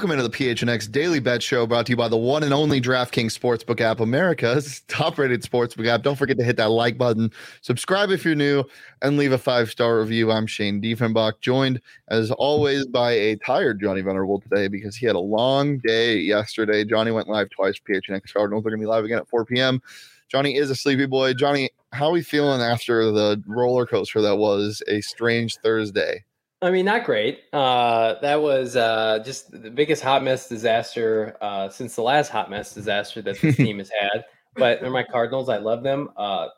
welcome into the PHNX Daily Bet Show brought to you by the one and only DraftKings Sportsbook app, America's top rated sportsbook app. Don't forget to hit that like button, subscribe if you're new, and leave a five star review. I'm Shane Diefenbach, joined as always by a tired Johnny Venerable today because he had a long day yesterday. Johnny went live twice, PHNX Cardinals. They're going to be live again at 4 p.m. Johnny is a sleepy boy. Johnny, how are we feeling after the roller coaster that was a strange Thursday? I mean, not great. Uh, that was uh, just the biggest hot mess disaster uh, since the last hot mess disaster that this team has had. But they're my Cardinals. I love them. Uh,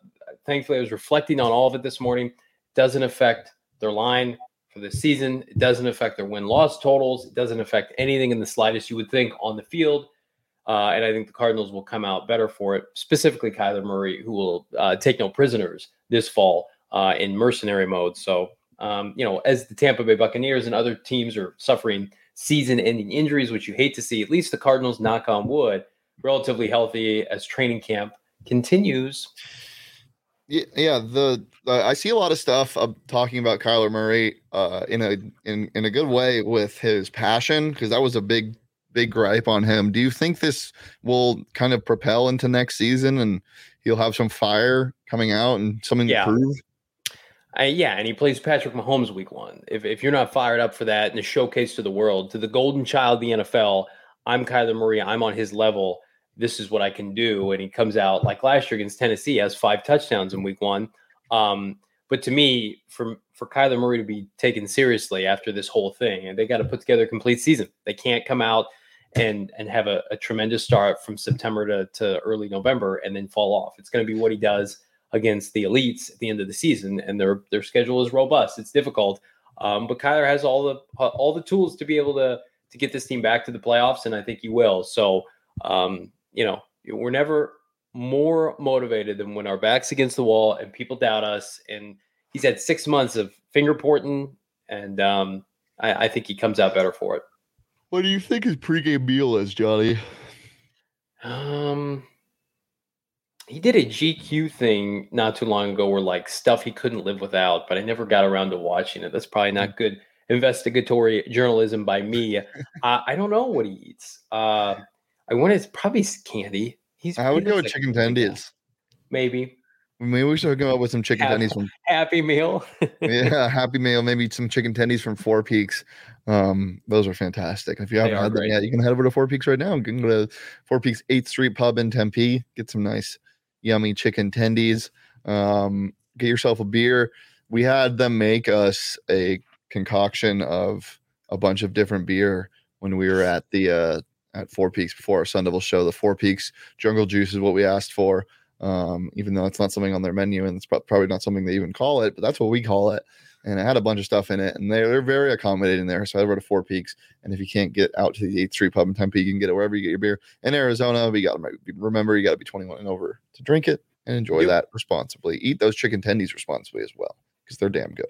thankfully, I was reflecting on all of it this morning. Doesn't affect their line for the season. It doesn't affect their win loss totals. It doesn't affect anything in the slightest you would think on the field. Uh, and I think the Cardinals will come out better for it, specifically Kyler Murray, who will uh, take no prisoners this fall in mercenary mode. So um, you know, as the Tampa Bay Buccaneers and other teams are suffering season-ending injuries, which you hate to see, at least the Cardinals, knock on wood, relatively healthy as training camp continues. Yeah, yeah. The uh, I see a lot of stuff uh, talking about Kyler Murray uh, in a in in a good way with his passion because that was a big big gripe on him. Do you think this will kind of propel into next season and he'll have some fire coming out and something yeah. to prove? I, yeah, and he plays Patrick Mahomes week one. If, if you're not fired up for that and a showcase to the world, to the golden child the NFL, I'm Kyler Murray. I'm on his level. This is what I can do. And he comes out like last year against Tennessee, has five touchdowns in week one. Um, but to me, for for Kyler Murray to be taken seriously after this whole thing, and they got to put together a complete season. They can't come out and and have a, a tremendous start from September to, to early November and then fall off. It's going to be what he does against the elites at the end of the season, and their their schedule is robust. It's difficult, um, but Kyler has all the all the tools to be able to to get this team back to the playoffs, and I think he will. So, um, you know, we're never more motivated than when our backs against the wall and people doubt us. And he's had six months of finger porting, and um, I, I think he comes out better for it. What do you think his pregame meal is, Johnny? Um, he did a GQ thing not too long ago where like stuff he couldn't live without, but I never got around to watching it. That's probably not good investigatory journalism by me. uh, I don't know what he eats. Uh, I want to probably candy. He's I would go with chicken tendies. Maybe. Maybe we should come up with some chicken happy, tendies from Happy Meal. yeah, Happy Meal. Maybe some chicken tendies from Four Peaks. Um, those are fantastic. If you haven't had them yet, you can head over to Four Peaks right now. You can go to Four Peaks 8th Street Pub in Tempe. Get some nice yummy chicken tendies. Um, get yourself a beer. We had them make us a concoction of a bunch of different beer when we were at the uh, at Four Peaks before our Sun Devil show. The Four Peaks Jungle Juice is what we asked for, um, even though it's not something on their menu and it's probably not something they even call it, but that's what we call it. And it had a bunch of stuff in it, and they're, they're very accommodating there. So I wrote to Four Peaks, and if you can't get out to the 8th Street Pub in Tempe, you can get it wherever you get your beer. In Arizona, we got to remember you got to be 21 and over to drink it and enjoy yep. that responsibly. Eat those chicken tendies responsibly as well because they're damn good.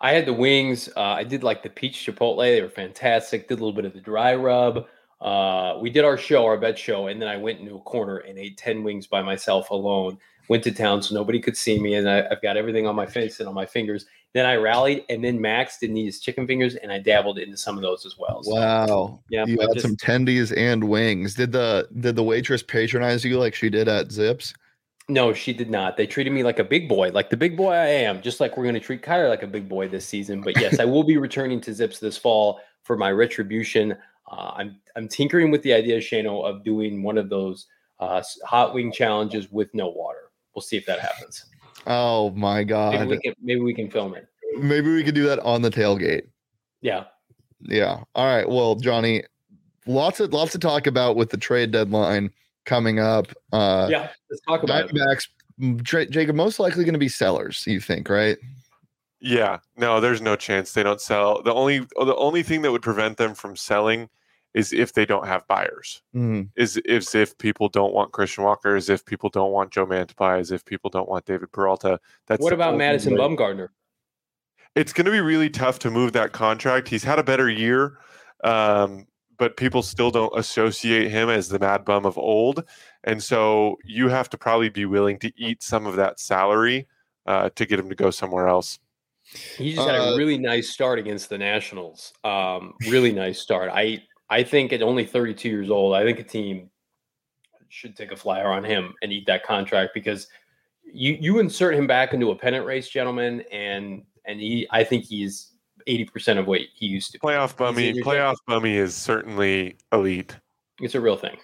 I had the wings. Uh, I did like the peach chipotle. They were fantastic. Did a little bit of the dry rub. Uh, we did our show, our bed show, and then I went into a corner and ate 10 wings by myself alone. Went to town so nobody could see me, and I, have got everything on my face and on my fingers. Then I rallied, and then Max did these chicken fingers, and I dabbled into some of those as well. So, wow! Yeah, you had just, some tendies and wings. Did the did the waitress patronize you like she did at Zipps? No, she did not. They treated me like a big boy, like the big boy I am, just like we're going to treat Kyler like a big boy this season. But yes, I will be returning to Zipps this fall for my retribution. Uh, I'm I'm tinkering with the idea, Shano, of doing one of those uh, hot wing challenges with no water. We'll see if that happens. Oh my god! Maybe we can, maybe we can film it. Maybe we could do that on the tailgate. Yeah. Yeah. All right. Well, Johnny, lots of lots to talk about with the trade deadline coming up. Uh, yeah, let's talk about Diamondbacks. It. Jacob, most likely going to be sellers. You think, right? Yeah, no, there's no chance they don't sell. The only the only thing that would prevent them from selling is if they don't have buyers. Mm. Is is if people don't want Christian Walker, is if people don't want Joe Mantiply, is if people don't want David Peralta. That's what about Madison way. Bumgarner? It's going to be really tough to move that contract. He's had a better year, um, but people still don't associate him as the Mad Bum of old, and so you have to probably be willing to eat some of that salary uh, to get him to go somewhere else. He just had uh, a really nice start against the Nationals. Um, really nice start. I I think at only 32 years old, I think a team should take a flyer on him and eat that contract because you you insert him back into a pennant race, gentlemen, and and he I think he's 80% of what he used to. Be playoff bummy, playoff bummy is certainly elite. It's a real thing.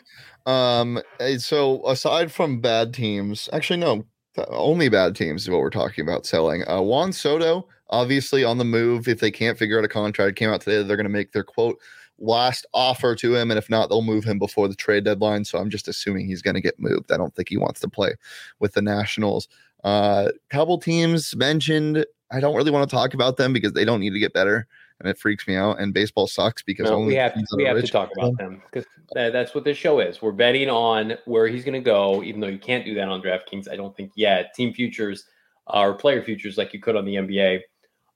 Um so aside from bad teams, actually no, only bad teams is what we're talking about selling. Uh, Juan Soto, obviously on the move. If they can't figure out a contract, came out today, that they're going to make their quote last offer to him, and if not, they'll move him before the trade deadline. So I'm just assuming he's going to get moved. I don't think he wants to play with the Nationals. Uh, couple teams mentioned. I don't really want to talk about them because they don't need to get better, and it freaks me out. And baseball sucks because no, we have we have to talk about them because that's what this show is. We're betting on where he's going to go, even though you can't do that on DraftKings. I don't think yet. Team futures uh, or player futures like you could on the NBA.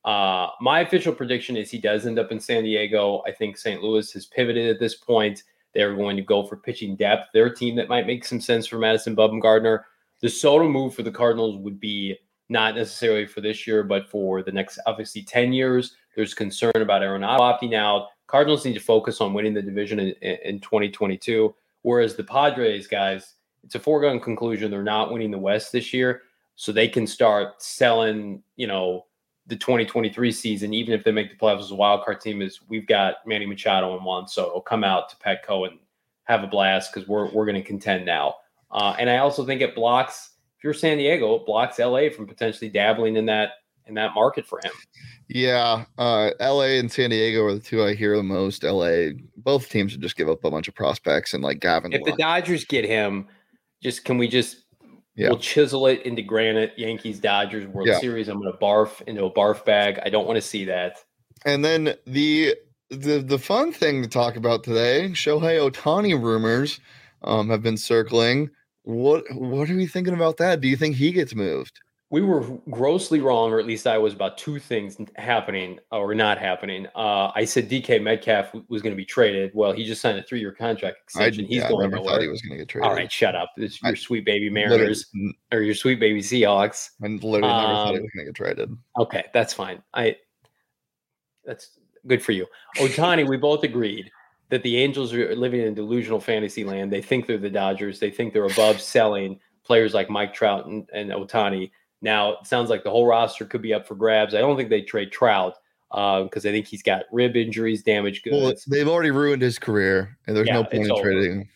Uh, my official prediction is he does end up in San Diego. I think St. Louis has pivoted at this point. They're going to go for pitching depth. They're a team that might make some sense for Madison Bumgarner. The Soto move for the Cardinals would be not necessarily for this year, but for the next, obviously, 10 years. There's concern about Arenado opting out. Cardinals need to focus on winning the division in, in 2022. Whereas the Padres, guys, it's a foregone conclusion. They're not winning the West this year. So they can start selling, you know, the 2023 season, even if they make the playoffs as a wild card team, is we've got Manny Machado and Juan Soto come out to Petco and have a blast because we're we're going to contend now. Uh, and I also think it blocks if you're San Diego, it blocks LA from potentially dabbling in that in that market for him. Yeah, uh, LA and San Diego are the two I hear the most. LA, both teams would just give up a bunch of prospects and like Gavin. If the Dodgers get him, just can we just yeah. We'll chisel it into granite. Yankees Dodgers World yeah. Series. I'm going to barf into a barf bag. I don't want to see that. And then the the the fun thing to talk about today: Shohei Ohtani rumors um, have been circling. What what are we thinking about that? Do you think he gets moved? We were grossly wrong, or at least I was about two things happening or not happening. Uh, I said DK Metcalf was going to be traded. Well, he just signed a three-year contract extension. I, He's yeah, going I never thought he was going to get traded. All right, shut up. It's your I, sweet baby Mariners or your sweet baby Seahawks. I literally never um, thought he um, was going to get traded. Okay, that's fine. I that's good for you, Ohtani. we both agreed that the Angels are living in delusional fantasy land. They think they're the Dodgers. They think they're above selling players like Mike Trout and, and Ohtani now, it sounds like the whole roster could be up for grabs. I don't think they trade Trout because um, I think he's got rib injuries, damaged goods. Well, they've already ruined his career, and there's yeah, no point in trading.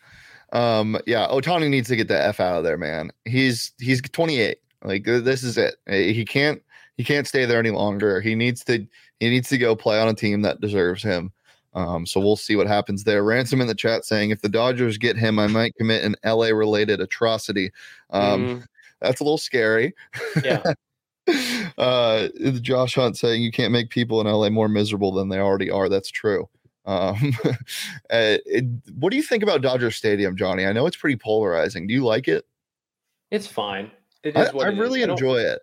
Um, yeah, Ohtani needs to get the f out of there, man. He's he's 28. Like this is it. He can't he can't stay there any longer. He needs to he needs to go play on a team that deserves him. Um, so we'll see what happens there. Ransom in the chat saying if the Dodgers get him, I might commit an LA related atrocity. Um, mm. That's a little scary. Yeah. uh, Josh Hunt saying you can't make people in LA more miserable than they already are. That's true. Um, uh, it, what do you think about Dodger Stadium, Johnny? I know it's pretty polarizing. Do you like it? It's fine. It is I, I really enjoy it.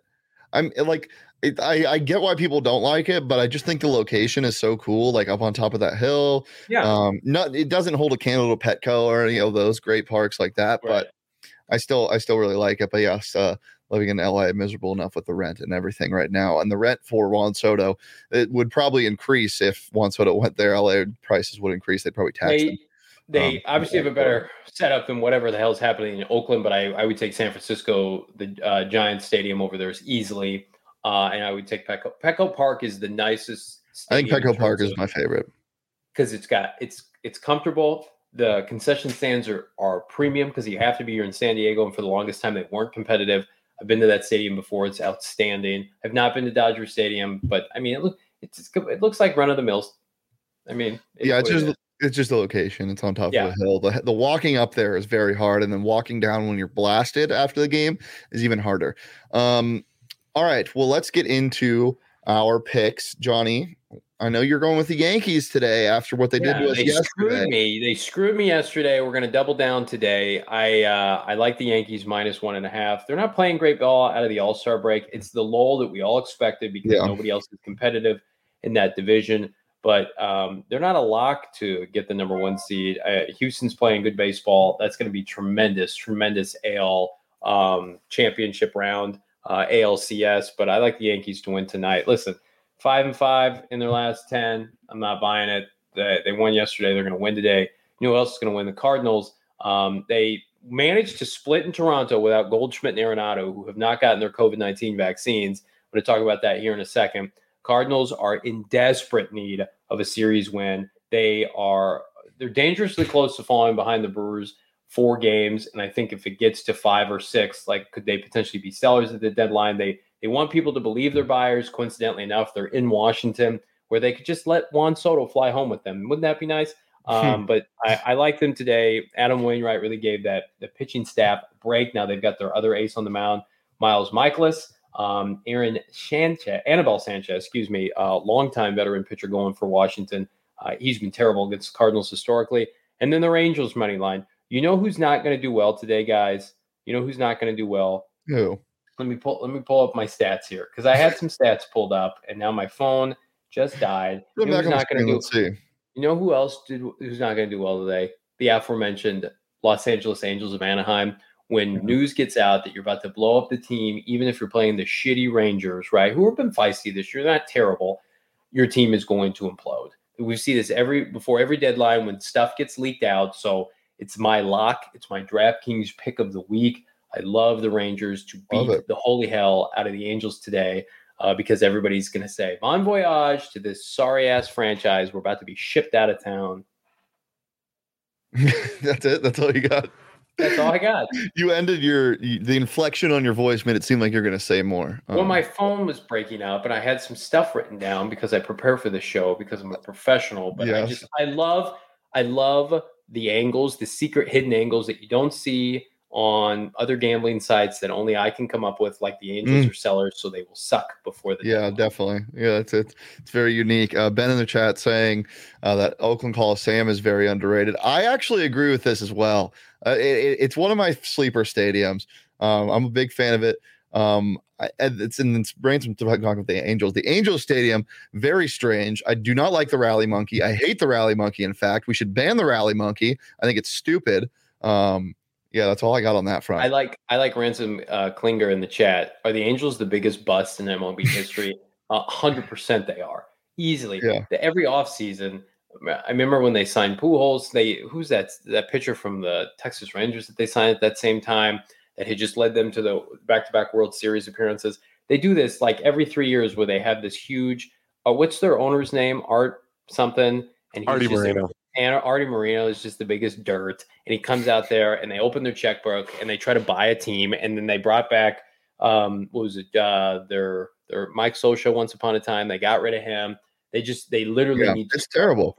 I'm like, it, I, I get why people don't like it, but I just think the location is so cool, like up on top of that hill. Yeah. Um, not it doesn't hold a candle to Petco or any of those great parks like that, right. but I still I still really like it. But yes, uh, living in LA, miserable enough with the rent and everything right now. And the rent for Juan Soto it would probably increase if Juan Soto went there. LA prices would increase. They'd probably tax they, them. They um, obviously have a better setup than whatever the hell's happening in Oakland, but I, I would take San Francisco, the uh, Giants Stadium over there is easily. Uh, and I would take Petco. Petco Park is the nicest. I think Petco Park is my favorite because it's got it's it's comfortable the concession stands are, are premium because you have to be here in San Diego. And for the longest time, they weren't competitive. I've been to that stadium before. It's outstanding. I've not been to Dodger Stadium, but I mean, it, look, it's, it looks like run of the mills. I mean, yeah, it just, It's just the location. It's on top yeah. of a hill. The, the walking up there is very hard, and then walking down when you're blasted after the game is even harder. Um, all right. Well, let's get into our picks. Johnny, I know you're going with the Yankees today after what they yeah, did to us they yesterday. Screwed me. They screwed me yesterday. We're going to double down today. I uh, I like the Yankees minus one and a half. They're not playing great ball out of the All Star break. It's the lull that we all expected because yeah. nobody else is competitive in that division. But um, they're not a lock to get the number one seed. Uh, Houston's playing good baseball. That's going to be tremendous, tremendous AL um, championship round, uh, ALCS. But I like the Yankees to win tonight. Listen five and five in their last 10. I'm not buying it. They, they won yesterday. They're going to win today. You know who else is going to win? The Cardinals. Um, they managed to split in Toronto without Goldschmidt and Arenado, who have not gotten their COVID 19 vaccines. I'm going to talk about that here in a second. Cardinals are in desperate need of a series win. They are they're dangerously close to falling behind the Brewers four games, and I think if it gets to five or six, like could they potentially be sellers at the deadline? They they want people to believe they're buyers. Coincidentally enough, they're in Washington where they could just let Juan Soto fly home with them. Wouldn't that be nice? Hmm. Um, but I, I, like them today. Adam Wainwright really gave that the pitching staff a break. Now they've got their other ace on the mound, Miles Mikolas, um, Aaron Sanchez, Anibal Sanchez, excuse me, uh, longtime veteran pitcher going for Washington. Uh, he's been terrible against Cardinals historically. And then the Angels money line. You know who's not going to do well today, guys? You know who's not going to do well? Who? Let me pull let me pull up my stats here because I had some stats pulled up and now my phone just died. You know, not going to do. You know who else did? Who's not going to do well today? The aforementioned Los Angeles Angels of Anaheim. When news gets out that you're about to blow up the team, even if you're playing the shitty Rangers, right, who have been feisty this year, they're not terrible. Your team is going to implode. We see this every before every deadline when stuff gets leaked out. So it's my lock. It's my DraftKings pick of the week. I love the Rangers to beat the holy hell out of the Angels today uh, because everybody's going to say, Bon voyage to this sorry ass franchise. We're about to be shipped out of town. That's it. That's all you got. That's all I got. You ended your the inflection on your voice made it seem like you're going to say more. Um, well, my phone was breaking up, and I had some stuff written down because I prepare for the show because I'm a professional. But yes. I just I love I love the angles, the secret hidden angles that you don't see on other gambling sites that only I can come up with, like the Angels mm. are sellers, so they will suck before the. Yeah, definitely. Yeah, it's it's, it's very unique. Uh, ben in the chat saying uh, that Oakland Coliseum is very underrated. I actually agree with this as well. Uh, it, it's one of my sleeper stadiums. Um, I'm a big fan of it. Um, I, it's in it's brains from talking about the Angels. The Angels Stadium, very strange. I do not like the Rally Monkey. I hate the Rally Monkey. In fact, we should ban the Rally Monkey. I think it's stupid. Um, yeah, that's all I got on that front. I like I like Ransom uh, Klinger in the chat. Are the Angels the biggest bust in MLB history? hundred percent, they are easily. Yeah. The, every offseason, I remember when they signed Pujols. They who's that that pitcher from the Texas Rangers that they signed at that same time that had just led them to the back-to-back World Series appearances. They do this like every three years where they have this huge. Uh, what's their owner's name? Art something. And he's Artie Moreno. And Artie Moreno is just the biggest dirt. And he comes out there and they open their checkbook and they try to buy a team. And then they brought back, um, what was it? Uh, their, their Mike Scioscia once upon a time. They got rid of him. They just, they literally yeah, need It's terrible.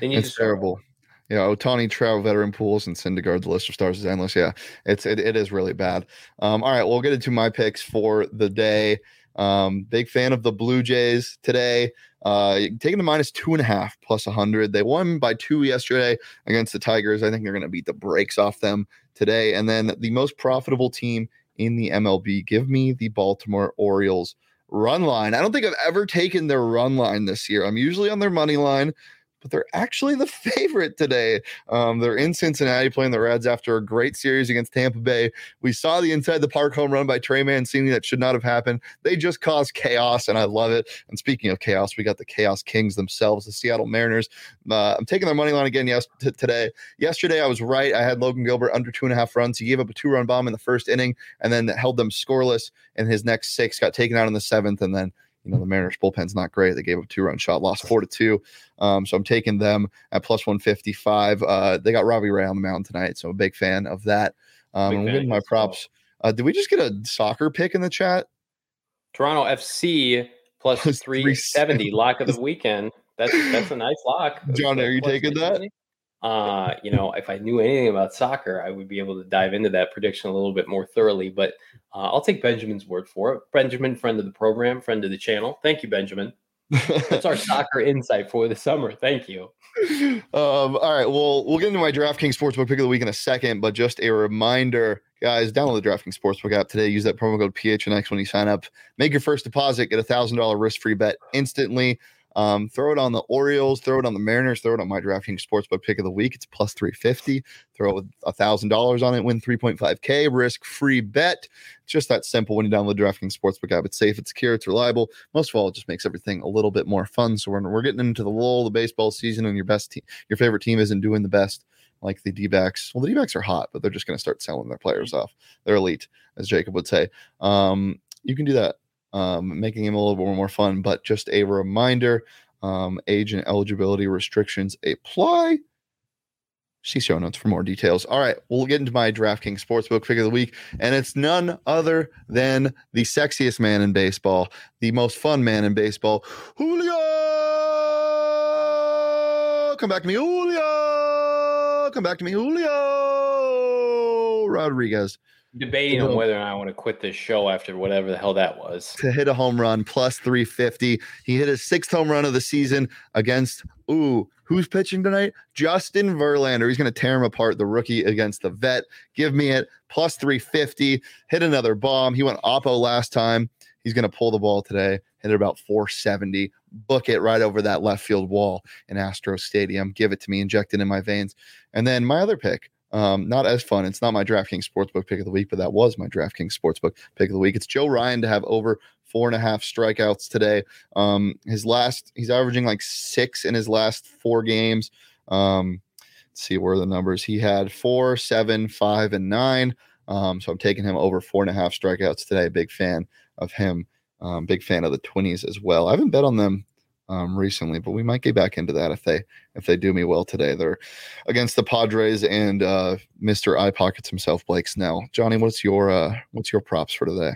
They need it's terrible. Yeah, Ohtani, Trout, veteran Pujols, and Syndergaard. The list of stars is endless. Yeah, it's it, it is really bad. Um, all right, we'll get into my picks for the day. Um, big fan of the Blue Jays today. Uh, taking the minus two and a half plus 100. They won by two yesterday against the Tigers. I think they're going to beat the brakes off them today. And then the most profitable team in the MLB, give me the Baltimore Orioles run line. I don't think I've ever taken their run line this year. I'm usually on their money line but they're actually the favorite today. Um, they're in Cincinnati playing the Reds after a great series against Tampa Bay. We saw the inside the park home run by Trey Mancini that should not have happened. They just caused chaos, and I love it. And speaking of chaos, we got the Chaos Kings themselves, the Seattle Mariners. Uh, I'm taking their money line again yes, t- today. Yesterday, I was right. I had Logan Gilbert under two and a half runs. He gave up a two run bomb in the first inning and then held them scoreless in his next six, got taken out in the seventh, and then you know the Mariners bullpen's not great. They gave up two run shot, lost four to two. Um, so I'm taking them at plus 155. Uh, they got Robbie Ray on the mound tonight, so I'm a big fan of that. Um, I'm getting my props. Uh, did we just get a soccer pick in the chat? Toronto FC plus 370 lock of the weekend. That's that's a nice lock. John, are you taking that? Uh, you know, if I knew anything about soccer, I would be able to dive into that prediction a little bit more thoroughly. But uh, I'll take Benjamin's word for it. Benjamin, friend of the program, friend of the channel. Thank you, Benjamin. That's our soccer insight for the summer. Thank you. Um, all right. Well, we'll get into my DraftKings Sportsbook pick of the week in a second, but just a reminder, guys, download the DraftKings Sportsbook app today. Use that promo code PHNX when you sign up. Make your first deposit, get a thousand dollar risk free bet instantly. Um, throw it on the Orioles, throw it on the Mariners, throw it on my DraftKings Sportsbook pick of the week. It's plus 350. Throw a thousand dollars on it, win 3.5k, risk free bet. It's just that simple when you download the DraftKings Sportsbook app. It's safe, it's secure, it's reliable. Most of all, it just makes everything a little bit more fun. So we're, we're getting into the lull of the baseball season, and your best team, your favorite team isn't doing the best like the D backs. Well, the D backs are hot, but they're just going to start selling their players off. They're elite, as Jacob would say. Um, you can do that um, making him a little bit more fun. But just a reminder um, age and eligibility restrictions apply. See show notes for more details. All right, we'll get into my DraftKings Sportsbook pick of the week, and it's none other than the sexiest man in baseball, the most fun man in baseball, Julio. Come back to me, Julio. Come back to me, Julio Rodriguez debating on whether or not I want to quit this show after whatever the hell that was. To hit a home run plus 350. He hit his sixth home run of the season against, ooh, who's pitching tonight? Justin Verlander. He's going to tear him apart, the rookie against the vet. Give me it. Plus 350. Hit another bomb. He went oppo last time. He's going to pull the ball today. Hit it about 470. Book it right over that left field wall in Astro Stadium. Give it to me. Inject it in my veins. And then my other pick um, not as fun. It's not my DraftKings Sportsbook pick of the week, but that was my DraftKings Sportsbook pick of the week. It's Joe Ryan to have over four and a half strikeouts today. Um, his last, he's averaging like six in his last four games. Um, let's see where the numbers. He had four, seven, five, and nine. Um, so I'm taking him over four and a half strikeouts today. Big fan of him. Um, big fan of the Twins as well. I haven't bet on them um, recently, but we might get back into that if they if they do me well today. They're against the Padres and uh, Mr. Eye Pockets himself, Blake Snell. Johnny, what's your uh, what's your props for today?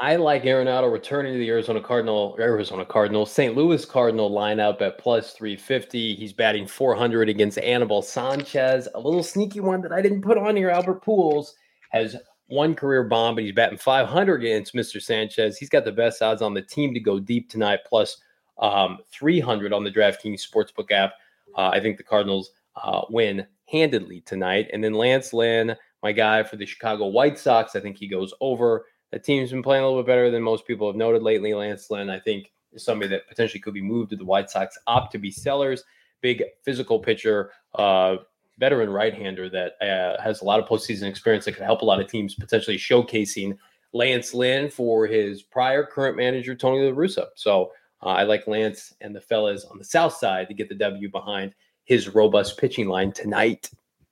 I like Arenado returning to the Arizona Cardinal, Arizona Cardinal, St. Louis Cardinal lineup at plus 350. He's batting 400 against Anibal Sanchez. A little sneaky one that I didn't put on here. Albert Pujols has one career bomb, but he's batting 500 against Mr. Sanchez. He's got the best odds on the team to go deep tonight, plus um, 300 on the DraftKings Sportsbook app. Uh, I think the Cardinals uh, win handedly tonight. And then Lance Lynn, my guy for the Chicago White Sox, I think he goes over. The team's been playing a little bit better than most people have noted lately. Lance Lynn, I think, is somebody that potentially could be moved to the White Sox, opt to be sellers. Big physical pitcher, uh, veteran right-hander that uh, has a lot of postseason experience that could help a lot of teams potentially showcasing Lance Lynn for his prior current manager Tony La Russa. So uh, I like Lance and the fellas on the south side to get the W behind his robust pitching line tonight.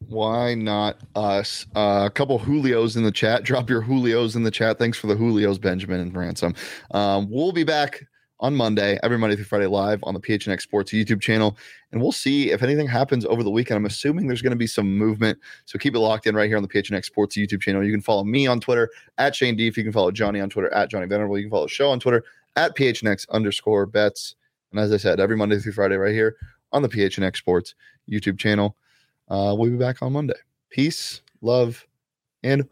Why not us? Uh, a couple Julios in the chat. Drop your Julios in the chat. Thanks for the Julios, Benjamin and Ransom. Um, we'll be back on Monday, every Monday through Friday, live on the PHNX Sports YouTube channel. And we'll see if anything happens over the weekend. I'm assuming there's going to be some movement. So keep it locked in right here on the PHNX Sports YouTube channel. You can follow me on Twitter at Shane Deef. You can follow Johnny on Twitter at Johnny Venerable. You can follow the show on Twitter at PHNX underscore bets. And as I said, every Monday through Friday, right here on the PHNX Sports YouTube channel. Uh, we'll be back on Monday. Peace, love, and